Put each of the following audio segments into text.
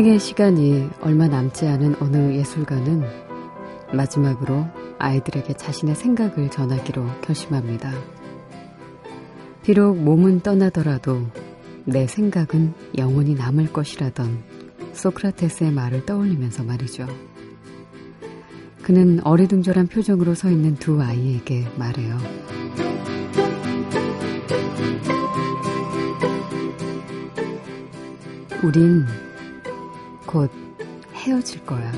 생애 시간이 얼마 남지 않은 어느 예술가는 마지막으로 아이들에게 자신의 생각을 전하기로 결심합니다. 비록 몸은 떠나더라도 내 생각은 영원히 남을 것이라던 소크라테스의 말을 떠올리면서 말이죠. 그는 어리둥절한 표정으로 서 있는 두 아이에게 말해요. 우린 곧 헤어질 거야.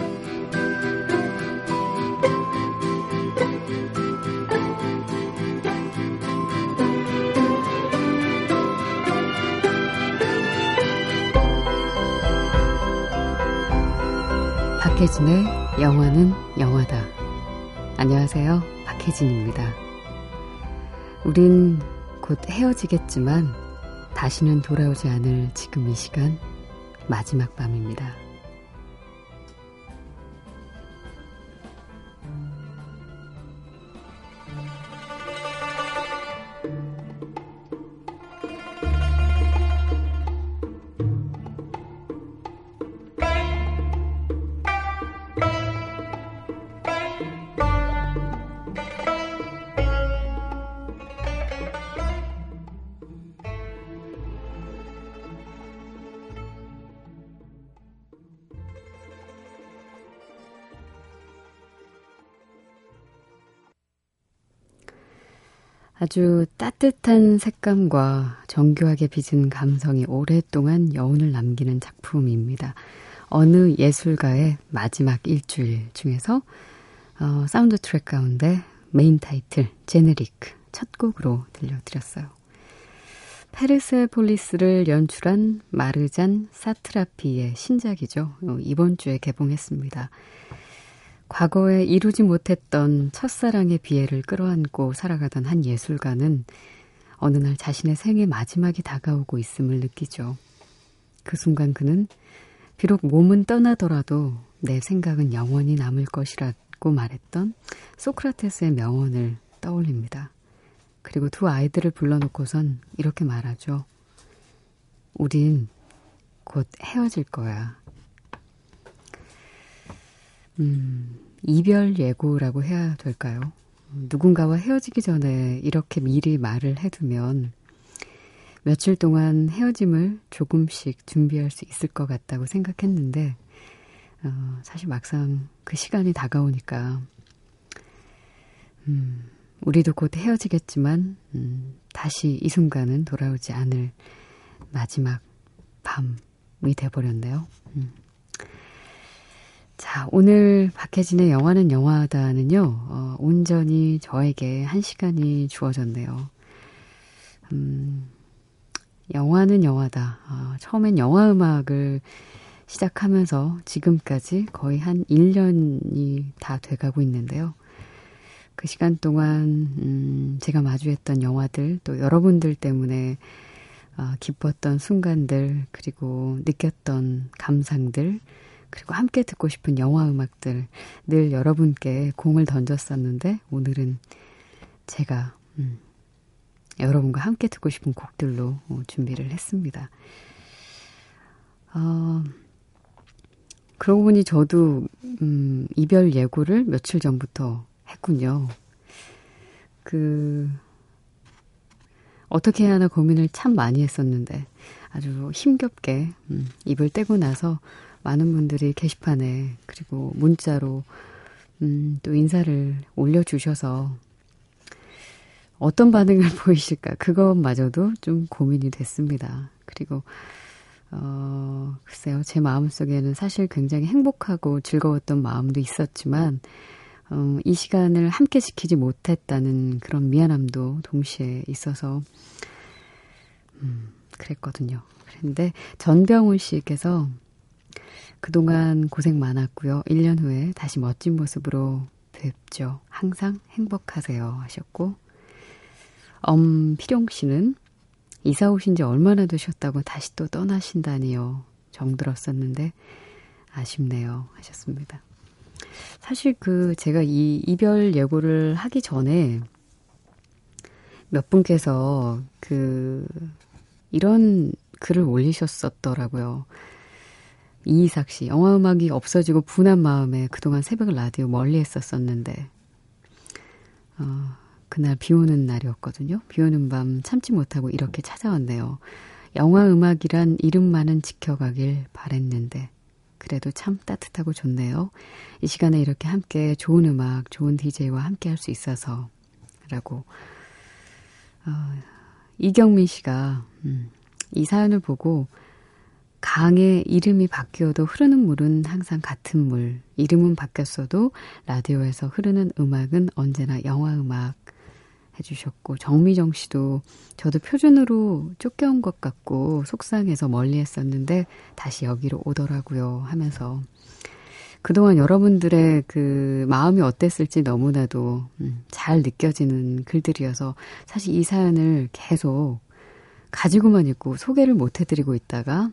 박혜진의 영화는 영화다. 안녕하세요. 박혜진입니다. 우린 곧 헤어지겠지만 다시는 돌아오지 않을 지금 이 시간 마지막 밤입니다. 아주 따뜻한 색감과 정교하게 빚은 감성이 오랫동안 여운을 남기는 작품입니다. 어느 예술가의 마지막 일주일 중에서 어, 사운드 트랙 가운데 메인 타이틀 Générique 첫 곡으로 들려드렸어요. 페르세폴리스를 연출한 마르잔 사트라피의 신작이죠. 어, 이번 주에 개봉했습니다. 과거에 이루지 못했던 첫사랑의 비애를 끌어안고 살아가던 한 예술가는 어느 날 자신의 생의 마지막이 다가오고 있음을 느끼죠. 그 순간 그는 비록 몸은 떠나더라도 내 생각은 영원히 남을 것이라고 말했던 소크라테스의 명언을 떠올립니다. 그리고 두 아이들을 불러놓고선 이렇게 말하죠. 우린 곧 헤어질 거야. 음, 이별 예고라고 해야 될까요? 누군가와 헤어지기 전에 이렇게 미리 말을 해두면 며칠 동안 헤어짐을 조금씩 준비할 수 있을 것 같다고 생각했는데, 어, 사실 막상 그 시간이 다가오니까, 음, 우리도 곧 헤어지겠지만, 음, 다시 이 순간은 돌아오지 않을 마지막 밤이 돼버렸네요. 음. 자, 오늘 박혜진의 영화는 영화다는요, 어, 온전히 저에게 한 시간이 주어졌네요. 음, 영화는 영화다. 어, 처음엔 영화 음악을 시작하면서 지금까지 거의 한 1년이 다 돼가고 있는데요. 그 시간 동안, 음, 제가 마주했던 영화들, 또 여러분들 때문에 어, 기뻤던 순간들, 그리고 느꼈던 감상들, 그리고 함께 듣고 싶은 영화 음악들 늘 여러분께 공을 던졌었는데 오늘은 제가 음, 여러분과 함께 듣고 싶은 곡들로 어, 준비를 했습니다. 어, 그러고 보니 저도 음, 이별 예고를 며칠 전부터 했군요. 그 어떻게 해야 하나 고민을 참 많이 했었는데 아주 힘겹게 음, 입을 떼고 나서 많은 분들이 게시판에 그리고 문자로 음, 또 인사를 올려주셔서 어떤 반응을 보이실까 그것마저도 좀 고민이 됐습니다. 그리고 어, 글쎄요 제 마음속에는 사실 굉장히 행복하고 즐거웠던 마음도 있었지만 어, 이 시간을 함께 지키지 못했다는 그런 미안함도 동시에 있어서 음, 그랬거든요. 그런데 전병훈 씨께서 그동안 고생 많았고요. 1년 후에 다시 멋진 모습으로 뵙죠. 항상 행복하세요. 하셨고, 엄필용 씨는 이사 오신 지 얼마나 되셨다고 다시 또 떠나신다니요. 정들었었는데, 아쉽네요. 하셨습니다. 사실 그, 제가 이 이별 예고를 하기 전에 몇 분께서 그, 이런 글을 올리셨었더라고요. 이이삭 씨, 영화 음악이 없어지고 분한 마음에 그동안 새벽 라디오 멀리 했었었는데, 어, 그날 비 오는 날이었거든요. 비 오는 밤 참지 못하고 이렇게 찾아왔네요. 영화 음악이란 이름만은 지켜가길 바랬는데, 그래도 참 따뜻하고 좋네요. 이 시간에 이렇게 함께 좋은 음악, 좋은 DJ와 함께 할 수 있어서, 라고, 어, 이경민 씨가, 음, 이 사연을 보고, 강의 이름이 바뀌어도 흐르는 물은 항상 같은 물. 이름은 바뀌었어도 라디오에서 흐르는 음악은 언제나 영화 음악 해주셨고, 정미정 씨도 저도 표준으로 쫓겨온 것 같고 속상해서 멀리 했었는데 다시 여기로 오더라고요 하면서 그동안 여러분들의 그 마음이 어땠을지 너무나도 음, 잘 느껴지는 글들이어서 사실 이 사연을 계속 가지고만 있고 소개를 못 해드리고 있다가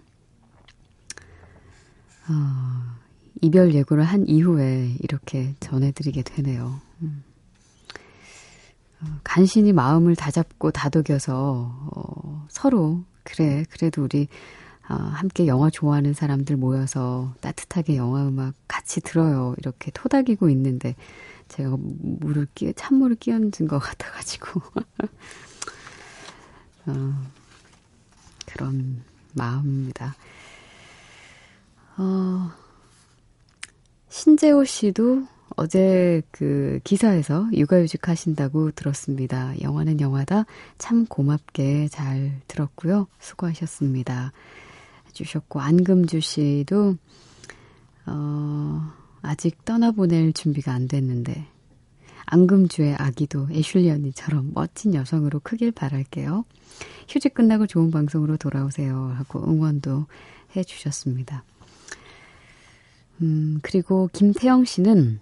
어, 이별 예고를 한 이후에 이렇게 전해드리게 되네요. 음. 어, 간신히 마음을 다잡고 다독여서 어, 서로 그래 그래도 우리 어, 함께 영화 좋아하는 사람들 모여서 따뜻하게 영화 음악 같이 들어요 이렇게 토닥이고 있는데 제가 물을 끼 찬물을 끼얹은 것 같아가지고 어, 그런 마음입니다. 어, 신재호 씨도 어제 그 기사에서 육아휴직 하신다고 들었습니다. 영화는 영화다. 참 고맙게 잘 들었고요. 수고하셨습니다. 해주셨고, 안금주 씨도, 어, 아직 떠나보낼 준비가 안 됐는데, 안금주의 아기도 애슐리 언니처럼 멋진 여성으로 크길 바랄게요. 휴직 끝나고 좋은 방송으로 돌아오세요. 하고 응원도 해주셨습니다. 음, 그리고 김태영 씨는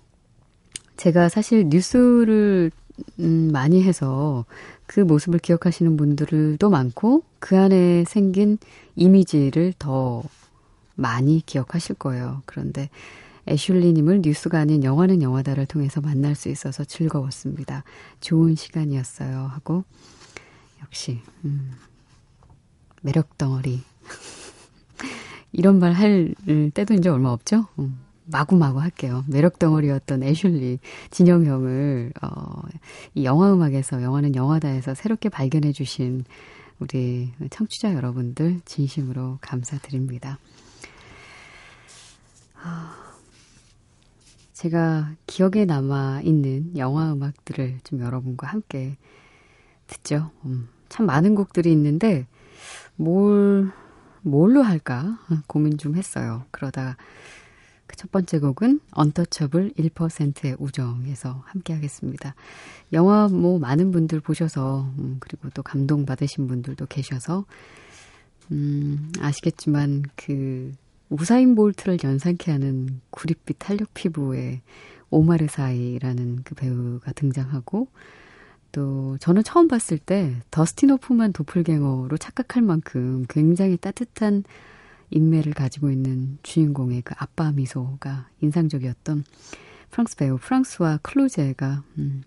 제가 사실 뉴스를 음, 많이 해서 그 모습을 기억하시는 분들도 많고 그 안에 생긴 이미지를 더 많이 기억하실 거예요. 그런데 애슐리님을 뉴스가 아닌 영화는 영화다를 통해서 만날 수 있어서 즐거웠습니다. 좋은 시간이었어요. 하고 역시 음, 매력 덩어리 이런 말 할 때도 이제 얼마 없죠. 음. 마구마구 할게요. 매력 덩어리였던 애슐리 진영형을 어, 이 영화 음악에서 영화는 영화다에서 새롭게 발견해 주신 우리 청취자 여러분들 진심으로 감사드립니다. 아, 제가 기억에 남아 있는 영화 음악들을 좀 여러분과 함께 듣죠. 음, 참 많은 곡들이 있는데 뭘 뭘로 할까 고민 좀 했어요. 그러다 그첫 번째 곡은 언터처블 1%의 우정에서 함께 하겠습니다. 영화 뭐 많은 분들 보셔서 음, 그리고 또 감동 받으신 분들도 계셔서 음, 아시겠지만 그 우사인 볼트를 연상케 하는 구릿빛 탄력 피부의 오마르 사이라는 그 배우가 등장하고 또 저는 처음 봤을 때 더스틴 호프만 도플갱어로 착각할 만큼 굉장히 따뜻한 인매를 가지고 있는 주인공의 그 아빠 미소가 인상적이었던 프랑스 배우 프랑스와 클로제가 음,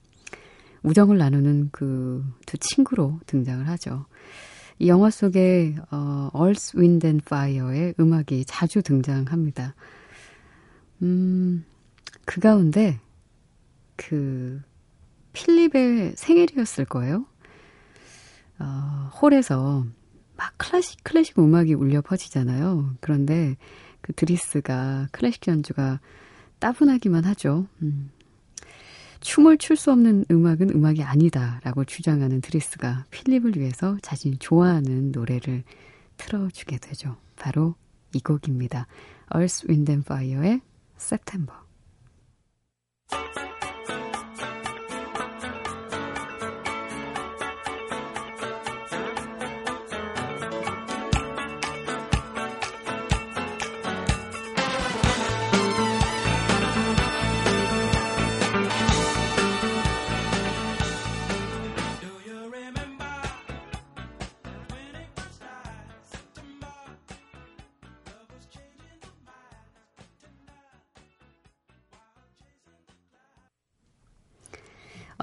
우정을 나누는 그 두 친구로 등장을 하죠. 이 영화 속에 어, Earth, Wind and Fire의 음악이 자주 등장합니다. 음, 그 가운데 그 필립의 생일이었을 거예요. 어, 홀에서 막 클래식, 클래식 음악이 울려 퍼지잖아요. 그런데 그 드리스가 클래식 연주가 따분하기만 하죠. 음. 춤을 출 수 없는 음악은 음악이 아니다라고 주장하는 드리스가 필립을 위해서 자신이 좋아하는 노래를 틀어주게 되죠. 바로 이 곡입니다. Earth, Wind and Fire의 September.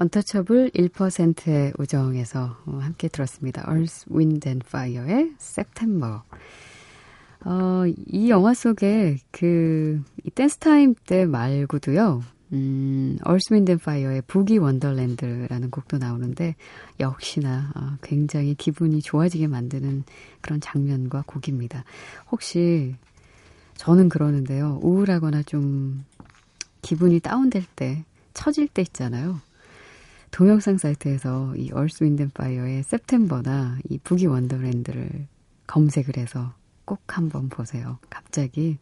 Untouchable 1%의 우정에서 어, 함께 들었습니다. Earth, Wind and Fire의 September. 어, 이 영화 속에 그, 이 댄스 타임 때 말고도요, 음, Earth, Wind and Fire의 Boogie Wonderland라는 곡도 나오는데, 역시나 어, 굉장히 기분이 좋아지게 만드는 그런 장면과 곡입니다. 혹시, 저는 그러는데요, 우울하거나 좀 기분이 다운될 때, 처질 때 있잖아요. 동영상 사이트에서 이 Earth and Fire의 September나 이 Boogie Wonderland를 검색을 해서 꼭 한번 보세요. 갑자기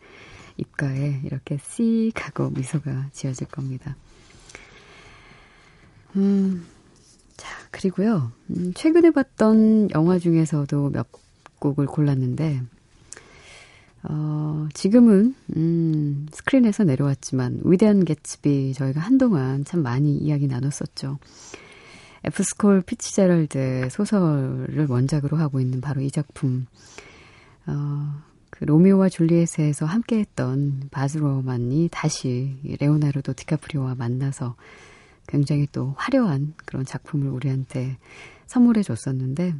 입가에 이렇게 씩 하고 미소가 지어질 겁니다. 음, 자, 그리고요. 음, 최근에 봤던 영화 중에서도 몇 곡을 골랐는데, 어, 지금은, 음, 스크린에서 내려왔지만, 위대한 개츠비 저희가 한동안 참 많이 이야기 나눴었죠. F. 스콧 피츠제럴드 소설을 원작으로 하고 있는 바로 이 작품. 어, 그 로미오와 줄리엣에서 함께 했던 바즈 루어만이 다시 레오나르도 디카프리오와 만나서 굉장히 또 화려한 그런 작품을 우리한테 선물해 줬었는데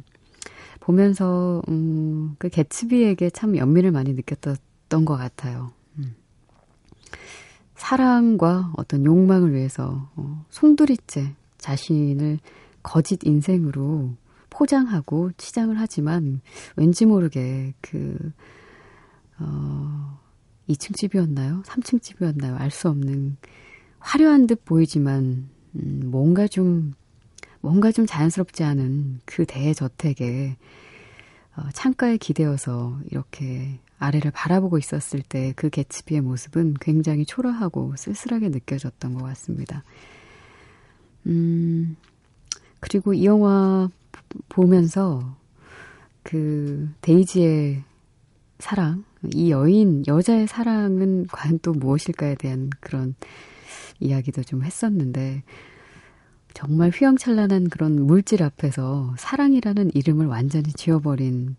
보면서 음, 그 개츠비에게 참 연민을 많이 느꼈던 것 같아요. 음. 사랑과 어떤 욕망을 위해서 어, 송두리째 자신을 거짓 인생으로 포장하고 치장을 하지만 왠지 모르게 그, 어, 2층 집이었나요? 3층 집이었나요? 알 수 없는 화려한 듯 보이지만, 음, 뭔가 좀, 뭔가 좀 자연스럽지 않은 그 대저택에 어, 창가에 기대어서 이렇게 아래를 바라보고 있었을 때 그 개츠비의 모습은 굉장히 초라하고 쓸쓸하게 느껴졌던 것 같습니다. 음, 그리고 이 영화 보면서 그 데이지의 사랑, 이 여인, 여자의 사랑은 과연 또 무엇일까에 대한 그런 이야기도 좀 했었는데, 정말 휘황찬란한 그런 물질 앞에서 사랑이라는 이름을 완전히 지워버린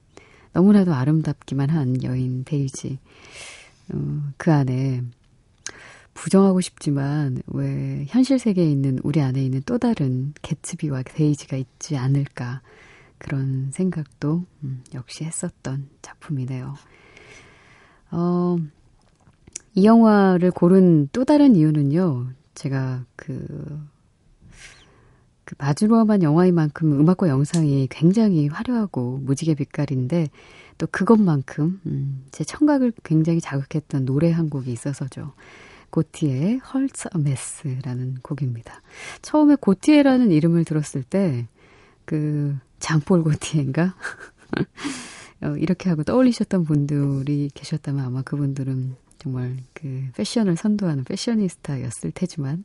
너무나도 아름답기만 한 여인 데이지. 어, 그 안에 부정하고 싶지만 왜 현실 세계에 있는 우리 안에 있는 또 다른 개츠비와 데이지가 있지 않을까 그런 생각도 음, 역시 했었던 작품이네요. 어, 이 영화를 고른 또 다른 이유는요. 제가 그, 그 바즈로아만 영화인 만큼 음악과 영상이 굉장히 화려하고 무지개 빛깔인데 또 그것만큼 음, 제 청각을 굉장히 자극했던 노래 한 곡이 있어서죠. 고티의 헐츠 메스라는 곡입니다. 처음에 고티에라는 이름을 들었을 때 그 장폴 고티에인가? 어, 이렇게 하고 떠올리셨던 분들이 계셨다면 아마 그분들은 정말 그 패션을 선도하는 패셔니스타였을 테지만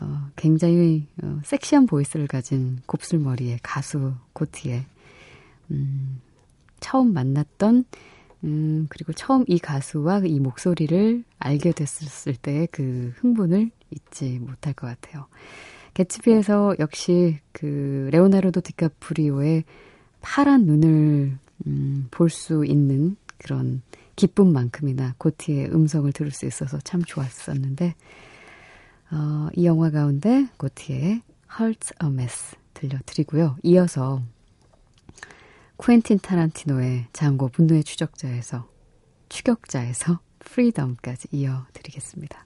어, 굉장히 어, 섹시한 보이스를 가진 곱슬머리의 가수 고티에 음, 처음 만났던 음, 그리고 처음 이 가수와 이 목소리를 알게 됐을 때의 그 흥분을 잊지 못할 것 같아요. 개츠비에서 역시 그 레오나르도 디카프리오의 파란 눈을 음, 볼 수 있는 그런 기쁨만큼이나 고티의 음성을 들을 수 있어서 참 좋았었는데 어, 이 영화 가운데 고티의 Heart's a Mess 들려드리고요. 이어서 쿠엔틴 타란티노의 장고 분노의 추적자에서 추격자에서 프리덤까지 이어드리겠습니다.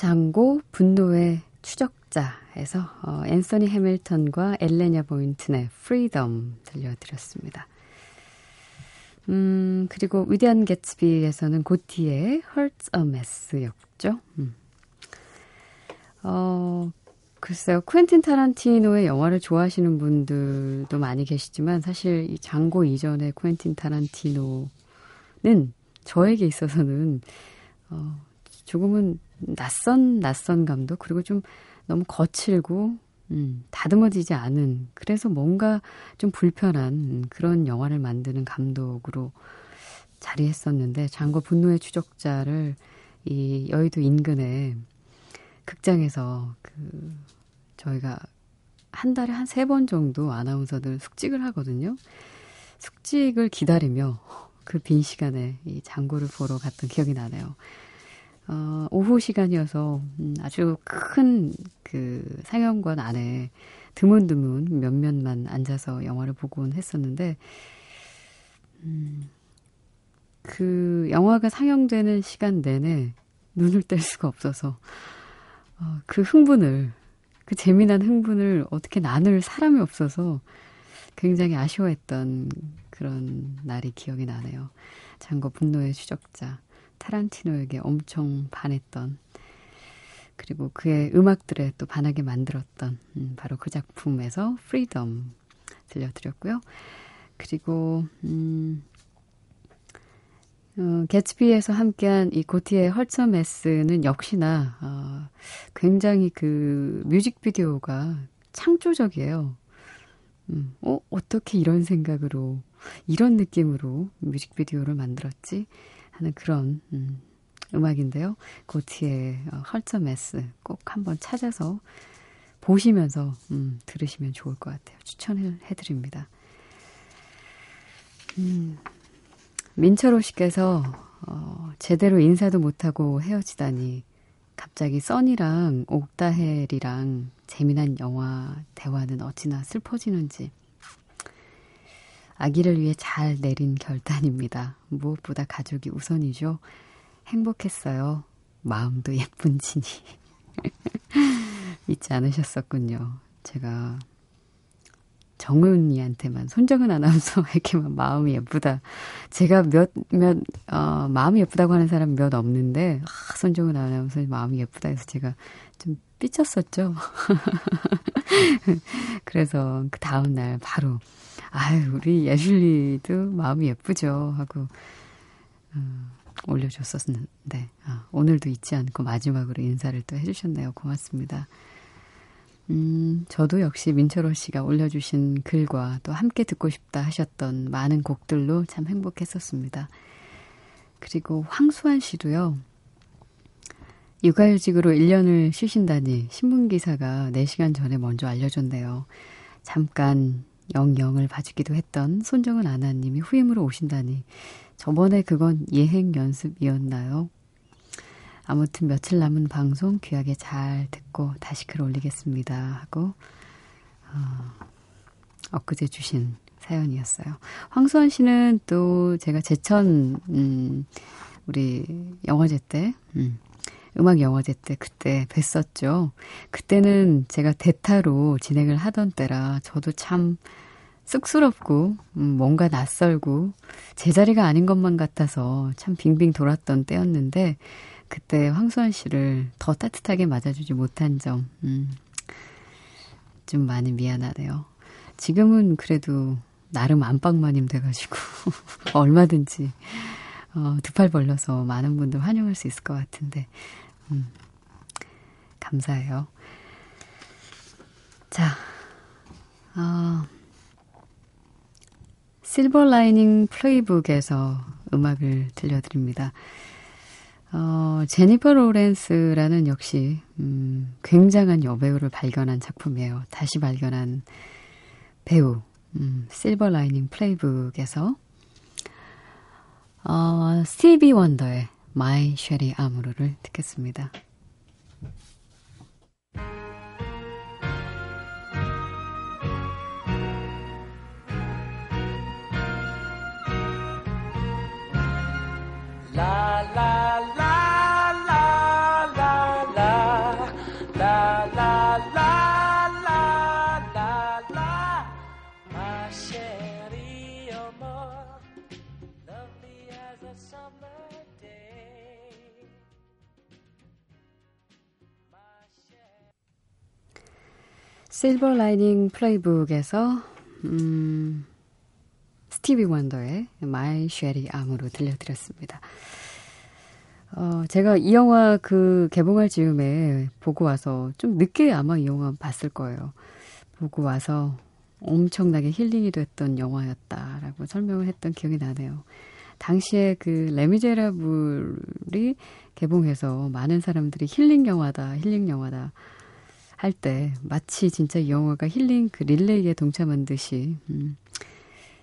장고 분노의 추적자에서 에서 어, 앤서니 해밀턴과 엘레이나 보인튼의 Freedom 들려드렸습니다. 음, 그리고 위대한 개츠비에서는 고티의 Heart's a Mess였죠. 음. 어, 글쎄요. 쿠엔틴 타란티노의 영화를 좋아하시는 분들도 많이 계시지만 사실 이 장고 이전의 쿠엔틴 타란티노는 저에게 있어서는 어, 조금은 낯선 낯선 감독 그리고 좀 너무 거칠고 음, 다듬어지지 않은 그래서 뭔가 좀 불편한 그런 영화를 만드는 감독으로 자리했었는데 장고 분노의 추적자를 이 여의도 인근에 극장에서 그 저희가 한 달에 한 세 번 정도 아나운서들 숙직을 하거든요. 숙직을 기다리며 그 빈 시간에 이 장고를 보러 갔던 기억이 나네요. 어, 오후 시간이어서 음, 아주 큰 그 상영관 안에 드문드문 몇몇만 앉아서 영화를 보곤 했었는데, 음, 그 영화가 상영되는 시간 내내 눈을 뗄 수가 없어서, 어, 그 흥분을, 그 재미난 흥분을 어떻게 나눌 사람이 없어서 굉장히 아쉬워했던 그런 날이 기억이 나네요. 장고 분노의 추적자. 타란티노에게 엄청 반했던 그리고 그의 음악들에 또 반하게 만들었던 음, 바로 그 작품에서 Freedom 들려드렸고요. 그리고 음, 어, 개츠비에서 함께한 이 고티의 Heart's a Mess는 역시나 어, 굉장히 그 뮤직비디오가 창조적이에요. 음, 어, 어떻게 이런 생각으로, 이런 느낌으로 뮤직비디오를 만들었지? 하는 그런 음, 음악인데요. 고티의 어, 헐처 메스 꼭 한번 찾아서 보시면서 음, 들으시면 좋을 것 같아요. 추천을 해드립니다. 음, 민철호 씨께서 어, 제대로 인사도 못하고 헤어지다니 갑자기 써니랑 옥다헬이랑 재미난 영화 대화는 어찌나 슬퍼지는지 아기를 위해 잘 내린 결단입니다. 무엇보다 가족이 우선이죠. 행복했어요. 마음도 예쁜 진이. 잊지 않으셨었군요. 제가 정은이한테만, 손정은 아나운서에게만 마음이 예쁘다. 제가 몇, 몇, 어, 마음이 예쁘다고 하는 사람 몇 없는데, 아, 손정은 아나운서 마음이 예쁘다 해서 제가 좀 삐쳤었죠. 그래서 그 다음날 바로 아유, 우리 예슐리도 마음이 예쁘죠. 하고, 음, 올려줬었는데, 아, 오늘도 잊지 않고 마지막으로 인사를 또 해주셨네요. 고맙습니다. 음, 저도 역시 민철호 씨가 올려주신 글과 또 함께 듣고 싶다 하셨던 많은 곡들로 참 행복했었습니다. 그리고 황수환 씨도요, 육아휴직으로 1년을 쉬신다니 신문기사가 4시간 전에 먼저 알려줬네요. 잠깐 영영을 봐주기도 했던 손정은 아나님이 후임으로 오신다니 저번에 그건 예행 연습이었나요? 아무튼 며칠 남은 방송 귀하게 잘 듣고 다시 글 올리겠습니다 하고 어, 엊그제 주신 사연이었어요. 황수원 씨는 또 제가 제천 음, 우리 영화제 때 음, 음악 영화제 때 그때 뵀었죠. 그때는 제가 대타로 진행을 하던 때라 저도 참 쑥스럽고 음, 뭔가 낯설고 제자리가 아닌 것만 같아서 참 빙빙 돌았던 때였는데 그때 황수환 씨를 더 따뜻하게 맞아주지 못한 점, 음, 좀 많이 미안하네요. 지금은 그래도 나름 안방마님 돼가지고 얼마든지 어, 두 팔 벌려서 많은 분들 환영할 수 있을 것 같은데 음, 감사해요. 자, 어, 실버 라이닝 플레이북에서 음악을 들려드립니다. 어, 제니퍼 로렌스라는 역시 음, 굉장한 여배우를 발견한 작품이에요. 다시 발견한 배우 음, 실버 라이닝 플레이북에서 어, 스티비 원더의 마이 쉐리 아무르를 듣겠습니다. Silver Lining Playbook에서 음, 스티비 원더의 My Cherie Amour 들려드렸습니다. 어, 제가 이 영화 그 개봉할 즈음에 보고 와서 좀 늦게 아마 이 영화 봤을 거예요. 보고 와서 엄청나게 힐링이 됐던 영화였다라고 설명을 했던 기억이 나네요. 당시에 그 레미제라블이 개봉해서 많은 사람들이 힐링 영화다, 힐링 영화다 할 때 마치 진짜 이 영화가 힐링 그 릴레이에 동참한 듯이 음,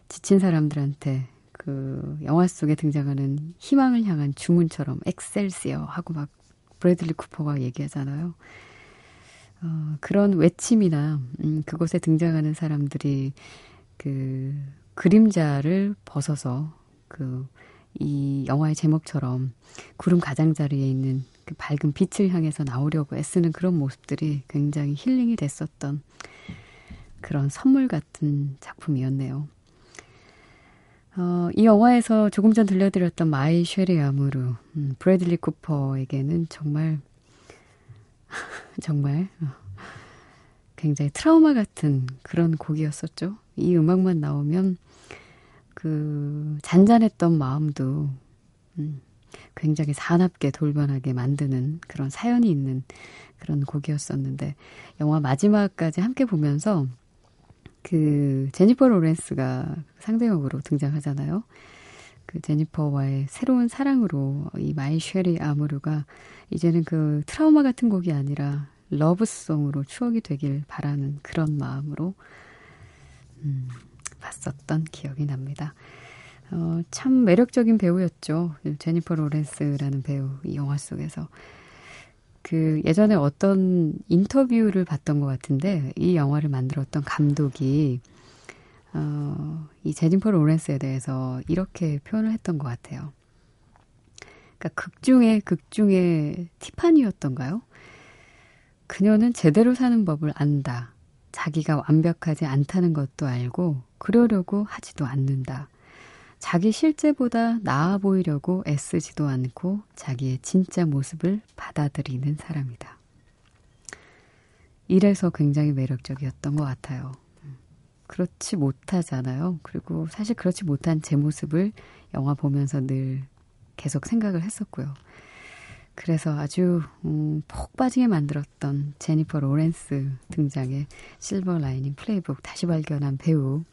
지친 사람들한테 그 영화 속에 등장하는 희망을 향한 주문처럼 엑셀시어 하고 막 브래들리 쿠퍼가 얘기하잖아요. 어, 그런 외침이나 음, 그곳에 등장하는 사람들이 그 그림자를 벗어서 그 이 영화의 제목처럼 구름 가장자리에 있는 그 밝은 빛을 향해서 나오려고 애쓰는 그런 모습들이 굉장히 힐링이 됐었던 그런 선물 같은 작품이었네요. 어, 이 영화에서 조금 전 들려드렸던 My Cherie Amour, 음, 브래들리 쿠퍼에게는 정말, 정말, 어, 굉장히 트라우마 같은 그런 곡이었었죠. 이 음악만 나오면 그 잔잔했던 마음도 음, 굉장히 사납게 돌변하게 만드는 그런 사연이 있는 그런 곡이었었는데 영화 마지막까지 함께 보면서 그 제니퍼 로렌스가 상대역으로 등장하잖아요. 그 제니퍼와의 새로운 사랑으로 이 My Cherie Amour가 이제는 그 트라우마 같은 곡이 아니라 러브송으로 추억이 되길 바라는 그런 마음으로 음, 봤었던 기억이 납니다. 어, 참 매력적인 배우였죠. 제니퍼 로렌스라는 배우 이 영화 속에서 그 예전에 어떤 인터뷰를 봤던 것 같은데 이 영화를 만들었던 감독이 어, 이 제니퍼 로렌스에 대해서 이렇게 표현을 했던 것 같아요. 그러니까 극 중에 극 중에 티파니였던가요? 그녀는 제대로 사는 법을 안다. 자기가 완벽하지 않다는 것도 알고 그러려고 하지도 않는다. 자기 실제보다 나아 보이려고 애쓰지도 않고 자기의 진짜 모습을 받아들이는 사람이다. 이래서 굉장히 매력적이었던 것 같아요. 그렇지 못하잖아요. 그리고 사실 그렇지 못한 제 모습을 영화 보면서 늘 계속 생각을 했었고요. 그래서 아주 음, 폭 빠지게 만들었던 제니퍼 로렌스 등장의 Silver Lining Playbook 다시 발견한 배우에서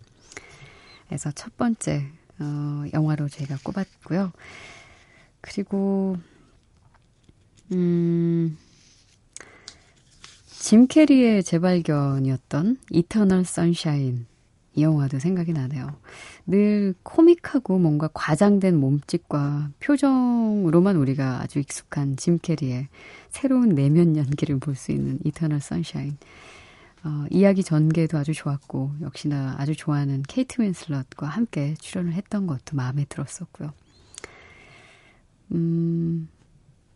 첫 번째 어, 영화로 제가 꼽았고요. 그리고 음, 짐 캐리의 재발견이었던 Eternal Sunshine 이 영화도 생각이 나네요. 늘 코믹하고 뭔가 과장된 몸짓과 표정으로만 우리가 아주 익숙한 짐 캐리의 새로운 내면 연기를 볼 수 있는 Eternal Sunshine. 어, 이야기 전개도 아주 좋았고 역시나 아주 좋아하는 케이트 윈슬럿과 함께 출연을 했던 것도 마음에 들었었고요. 음,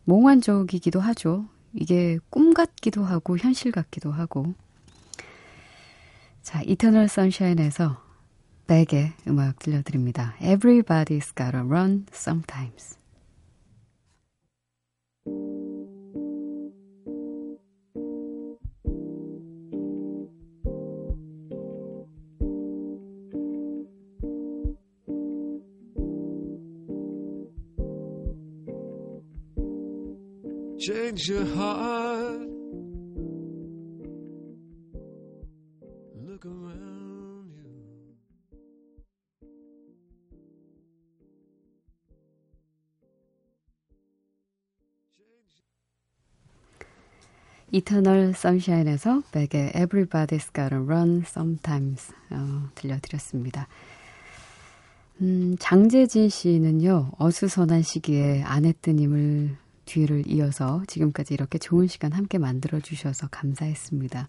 몽환적이기도 하죠. 이게 꿈 같기도 하고 현실 같기도 하고. 자, Eternal Sunshine에서 Beck의 음악 들려드립니다. Everybody's Gotta Learn Sometimes. Change your heart. Look around you. 이터널 선샤인에서 백의 Everybody's Gotta Run Sometimes 어, 들려드렸습니다. 음, 장재진 씨는요, 어수선한 시기에 아내 뜨님을 뒤를 이어서 지금까지 이렇게 좋은 시간 함께 만들어주셔서 감사했습니다.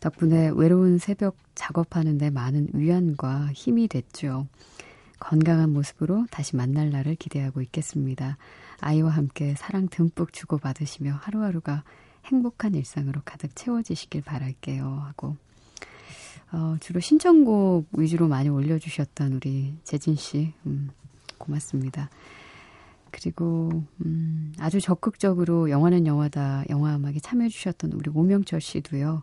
덕분에 외로운 새벽 작업하는데 많은 위안과 힘이 됐죠. 건강한 모습으로 다시 만날 날을 기대하고 있겠습니다. 아이와 함께 사랑 듬뿍 주고받으시며 하루하루가 행복한 일상으로 가득 채워지시길 바랄게요. 하고 어, 주로 신청곡 위주로 많이 올려주셨던 우리 재진 씨, 음, 고맙습니다. 그리고 음, 아주 적극적으로 영화는 영화다 영화 음악에 참여해 주셨던 우리 오명철 씨도요.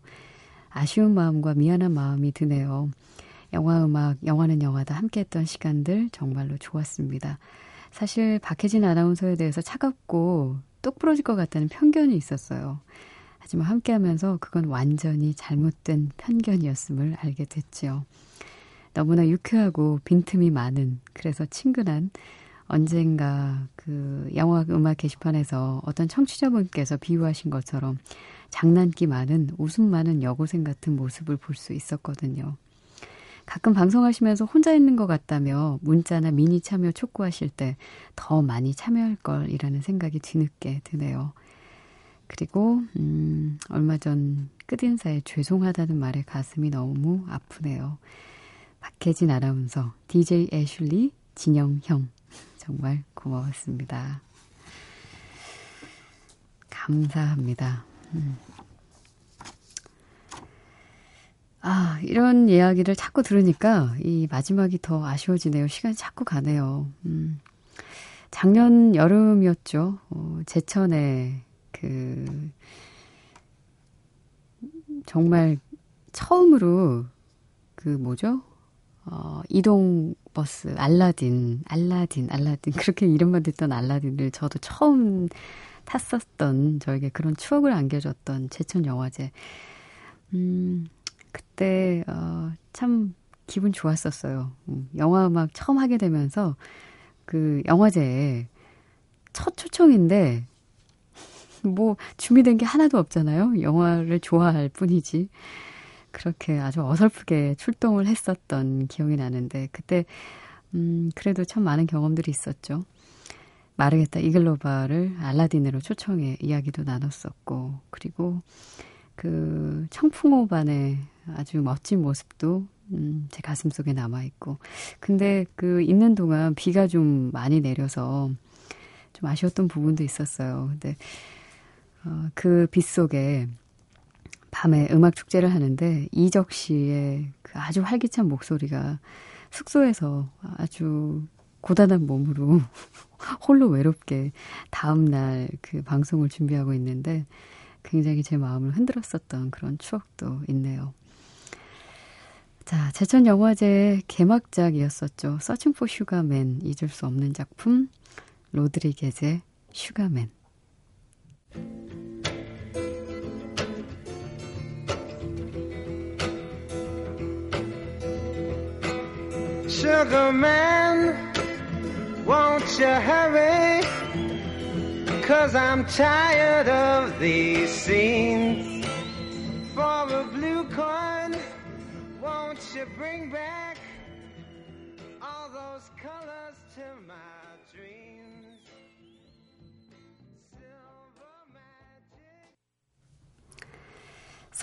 아쉬운 마음과 미안한 마음이 드네요. 영화 음악, 영화는 영화다 함께했던 시간들 정말로 좋았습니다. 사실 박혜진 아나운서에 대해서 차갑고 똑 부러질 것 같다는 편견이 있었어요. 하지만 함께하면서 그건 완전히 잘못된 편견이었음을 알게 됐지요. 너무나 유쾌하고 빈틈이 많은 그래서 친근한 언젠가 그 영화 음악 게시판에서 어떤 청취자분께서 비유하신 것처럼 장난기 많은 웃음 많은 여고생 같은 모습을 볼 수 있었거든요. 가끔 방송하시면서 혼자 있는 것 같다며 문자나 미니 참여 촉구하실 때 더 많이 참여할 걸이라는 생각이 뒤늦게 드네요. 그리고 음, 얼마 전 끝인사에 죄송하다는 말에 가슴이 너무 아프네요. 박혜진 아나운서, DJ 애슐리, 진영형 정말 고마웠습니다. 감사합니다. 음. 아, 이런 이야기를 자꾸 들으니까 이 마지막이 더 아쉬워지네요. 시간이 자꾸 가네요. 음. 작년 여름이었죠. 어, 제천에 그 정말 처음으로 그 뭐죠? 어, 이동 버스 알라딘, 알라딘, 알라딘 그렇게 이름만 듣던 알라딘을 저도 처음 탔었던 저에게 그런 추억을 안겨줬던 제천 영화제. 음, 그때 어, 참 기분 좋았었어요. 음, 영화 음악 처음 하게 되면서 그 영화제에 첫 초청인데 뭐 준비된 게 하나도 없잖아요. 영화를 좋아할 뿐이지. 그렇게 아주 어설프게 출동을 했었던 기억이 나는데 그때 음 그래도 참 많은 경험들이 있었죠. 마르게타 이글로바를 알라딘으로 초청해 이야기도 나눴었고 그리고 그 청풍호반의 아주 멋진 모습도 음, 제 가슴 속에 남아 있고 근데 그 있는 동안 비가 좀 많이 내려서 좀 아쉬웠던 부분도 있었어요. 근데 어, 그 빗 속에 밤에 음악 축제를 하는데 이적 씨의 그 아주 활기찬 목소리가 숙소에서 아주 고단한 몸으로 홀로 외롭게 다음날 그 방송을 준비하고 있는데 굉장히 제 마음을 흔들었었던 그런 추억도 있네요. 자, 제천 영화제 개막작이었었죠. Searching for Sugar Man 잊을 수 없는 작품 로드리게즈의 슈가맨. Sugar man, won't you hurry? Cause I'm tired of these scenes. For a blue coin, won't you bring back all those colors to my dreams?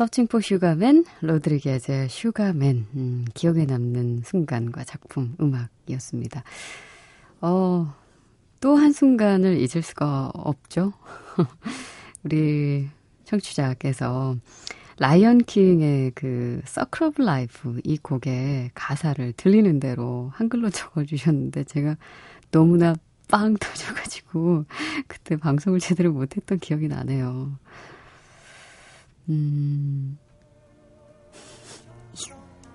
Searching for Sugar Man, 로드리게즈의 Sugar Man, 음, 기억에 남는 순간과 작품, 음악이었습니다. 어, 또 한 순간을 잊을 수가 없죠. 우리 청취자께서 Lion King의 그 Circle of Life 이 곡의 가사를 들리는 대로 한글로 적어주셨는데 제가 너무나 빵 터져가지고 그때 방송을 제대로 못했던 기억이 나네요. 음,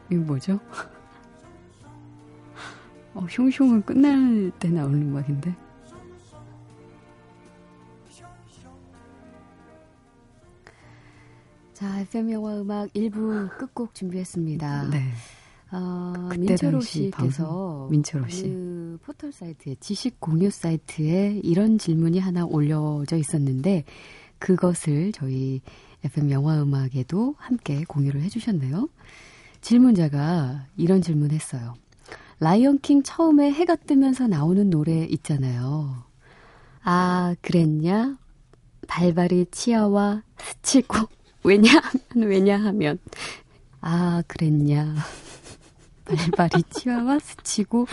이거 뭐죠? 어, 흉흉은 끝날 때 나오는 음악인데. 자, FM 영화 음악 1부 끝곡 준비했습니다. 네. 어, 민철호 씨께서 민철호 씨. 그 포털 사이트에 지식 공유 사이트에 이런 질문이 하나 올려져 있었는데 그것을 저희 FM 영화 음악에도 함께 공유를 해주셨네요. 질문자가 이런 질문 했어요. 라이언킹 처음에 해가 뜨면서 나오는 노래 있잖아요. 아, 그랬냐? 발발이 치아와 스치고, 왜냐하면, 왜냐하면, 아, 그랬냐. 발발이 치아와 스치고,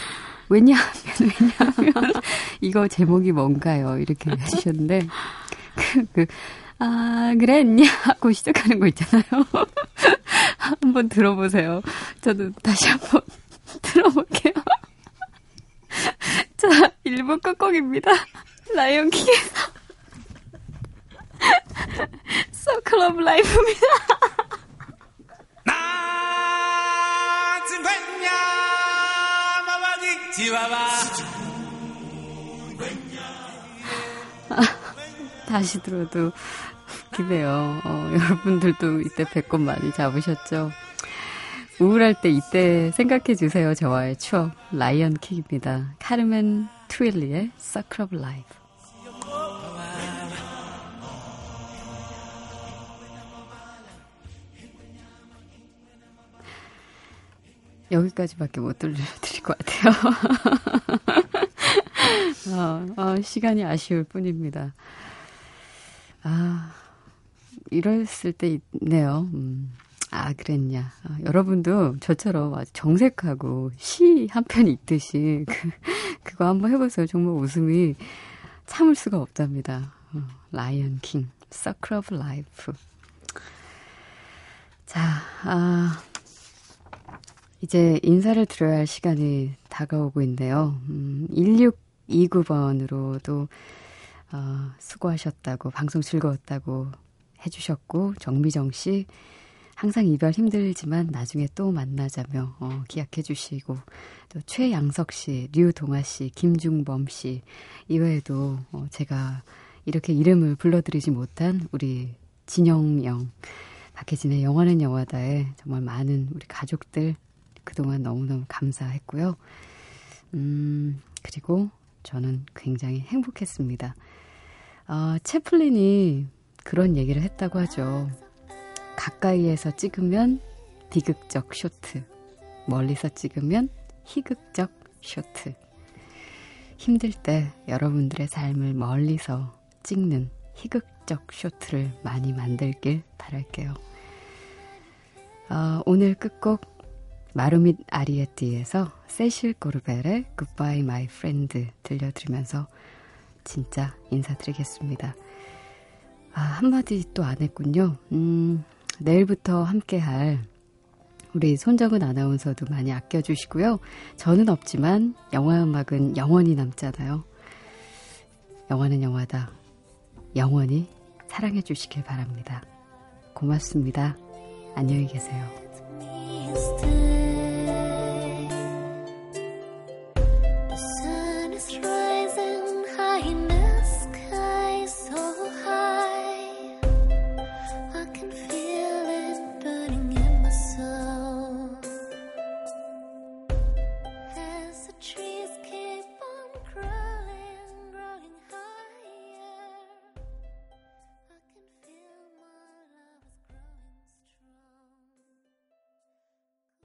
왜냐하면, 왜냐하면, 이거 제목이 뭔가요? 이렇게 해주셨는데, 그, 그, 아, 그랬냐? 하고 시작하는 거 있잖아요. 한번 들어보세요. 저도 다시 한번 들어볼게요. 자, 1부 끝곡입니다. Lion King에서 Circle of Life입니다. 다시 들어도 웃기네요. 어, 여러분들도 이때 배꼽 많이 잡으셨죠? 우울할 때 이때 생각해 주세요. 저와의 추억. Lion King입니다. 카르멘 트윌리의 Circle of Life. 여기까지밖에 못 들려드릴 것 같아요. 어, 어, 시간이 아쉬울 뿐입니다. 아, 이랬을 때 있네요. 음. 아, 그랬냐. 아, 여러분도 저처럼 아주 정색하고 시 한편 읽듯이 그, 그거 한번 해보세요. 정말 웃음이 참을 수가 없답니다. 어, 라이언 킹, Circle of Life. 자, 아, 이제 인사를 드려야 할 시간이 다가오고 있는데요. 음, 1629번으로도 어, 수고하셨다고, 방송 즐거웠다고 해주셨고, 정미정 씨, 항상 이별 힘들지만 나중에 또 만나자며 어, 기약해 주시고 또 최양석 씨, 류동아 씨, 김중범 씨 이외에도 어, 제가 이렇게 이름을 불러드리지 못한 우리 진영영 박혜진의 영화는 영화다에 정말 많은 우리 가족들 그동안 너무너무 감사했고요. 음, 그리고 저는 굉장히 행복했습니다. 어, 채플린이 그런 얘기를 했다고 하죠. 가까이에서 찍으면 비극적 쇼트, 멀리서 찍으면 희극적 쇼트. 힘들 때 여러분들의 삶을 멀리서 찍는 희극적 쇼트를 많이 만들길 바랄게요. 어, 오늘 끝곡 마루밋 아리에띠에서 세실 고르벨의 Goodbye My Friend 들려드리면서 진짜 인사드리겠습니다. 아, 한마디 또 안 했군요. 음, 내일부터 함께 할 우리 손정은 아나운서도 많이 아껴주시고요. 저는 없지만 영화 음악은 영원히 남잖아요. 영화는 영화다. 영원히 사랑해 주시길 바랍니다. 고맙습니다. 안녕히 계세요.